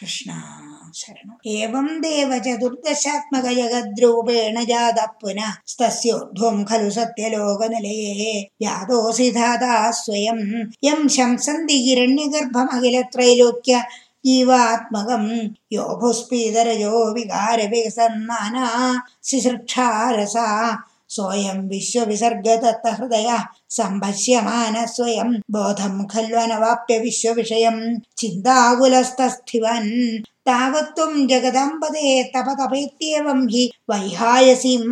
कृष्णा शरणम् एवं देव चतुर्दशात्मकजगद्रूपेण जातः पुनः स्तस्योर्ध्वम् खलु सत्यलोकनिलये यातोऽसि धाता स्वयम् यम् शंसन्ति हिरण्यगर्भमखिलत्रैलोक्य जीवात्मकम् यो भुस्पीतरजो विकारविकसन्नाना शिसृक्षारसा सोऽयम् विश्वविसर्गदत्तहृदयः सम्भष्यमानः स्वयम् बोधम् खल्वनवाप्य विश्वविषयम् चिन्ताकुलस्तस्थिवन् तावत्त्वम् जगदम्बदे तपतपेत्येवम् हि वैहायसीम्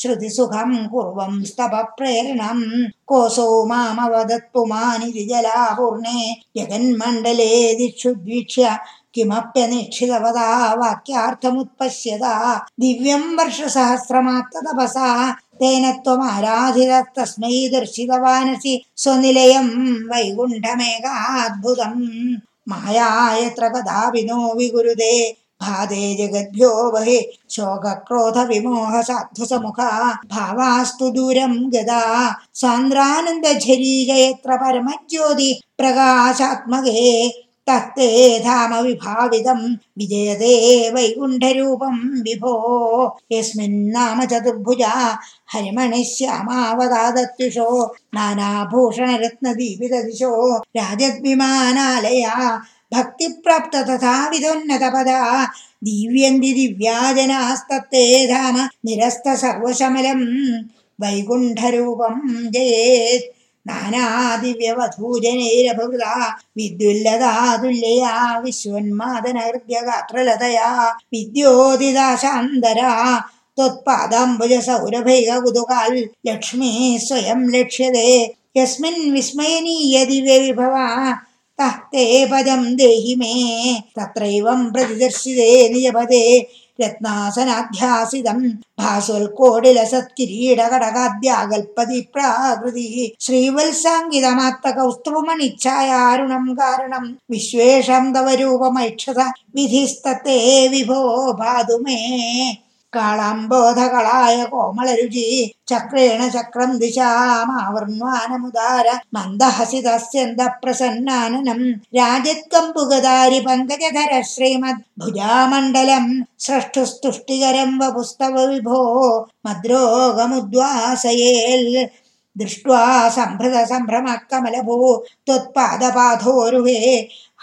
श्रुतिसुखम् कुर्वम् स्तपप्रेरणम् कोऽसौ मामवदत् पुमानिति जलापूर्णे जगन्मण्डले दिक्षुद्वीक्ष्य किमप्यनिक्षितवदा वाक्यार्थमुत्पश्यता। दिव्यम् वर्षसहस्रमात्ततपसा तेन त्वमाराधितस्तस्मै दर्शितवानसि स्वनिलयम् वैकुण्ठमेकाद्भुतम्। माया यत्र कदापि नो विगुरुदे भादे जगद्भ्यो बहि शोकक्रोधविमोह साध्वसमुखा भावास्तु दूरम् गदा। सान्द्रानन्दझरीज यत्र परमज्योति प्रकाशात्मके। तत्ते धाम विभावितम् विजयते वैकुण्ठरूपम् विभो। यस्मिन्नाम चतुर्भुजा। हरिमणिः श्यामावदादत्युषो नानाभूषणरत्नदीपितदिशो। राजद्विमानालया भक्तिप्राप्त तथा विधोन्नतपदा दीव्यन्ति दिव्या जनास्तत्ते धाम निरस्त सर्वशमलम् वैकुण्ठरूपम् जयेत्। नानादिव्यवधूजनैरभृता विद्युल्लता तुल्यया विश्वन्मादनहृद्यगात्रलतया विद्योदिदाशान्तरा त्वत्पादाम्बुजसौरभैककुतुकाल् लक्ष्मी स्वयं लक्ष्यते। यस्मिन् विस्मयनीयदिव्यविभवा तः ते पदम् देहि मे तत्रैवम् प्रतिदर्शिते निजपदे रत्नासनाध्यासितम् भासुल्कोटिलसत्किरीटकटकाद्यागल्पति प्राकृतिः श्रीवत्साङ्गितमात्तकौस्तुभमणिच्छायारुणम् कारणम् विश्वेशम् तव रूपमैक्षत विधिस्तते विभो भातु मे कालाम्बोधकलाय कोमलरुचि चक्रेण चक्रम् दिशामावर्ण्वानमुदार मन्दहसितस्यन्दप्रसन्नाननम् राजत्कम्बुगदारि पङ्कजधर श्रीमद् भुजामण्डलम् स्रष्टुस्तुष्टिकरम् वपुस्तव विभो मद्रोगमुद्वासयेल् दृष्ट्वा सम्भृत सम्भ्रमः कमलभू त्वत्पादपाथोरुहे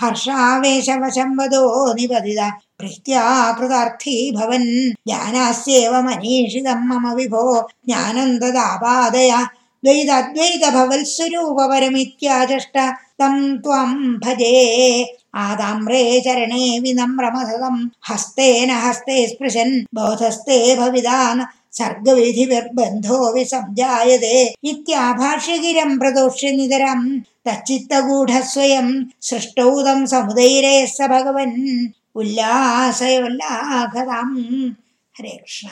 हर्षावेशवशं वदो निपतित प्रीत्या कृतार्थी भवन्। ज्ञानास्येव मनीषितम् मम विभो ज्ञानम् ददापादय द्वैताद्वैतभवत्स्वरूपपरमित्याचष्ट तम् त्वम् भजे। आदाम्रे चरणे विनम्रमसदम्। हस्तेन हस्ते स्पृशन्। बोधस्ते भविदान् सर्गविधिर्बन्धो विसञ्जायते इत्याभाष्यगिरम् प्रदोष्य नितरम् तच्चित्तगूढस्वयम् सृष्टौ तम् समुदैरे स भगवन् उल्लासयोल्लाखताम् हरे कृष्ण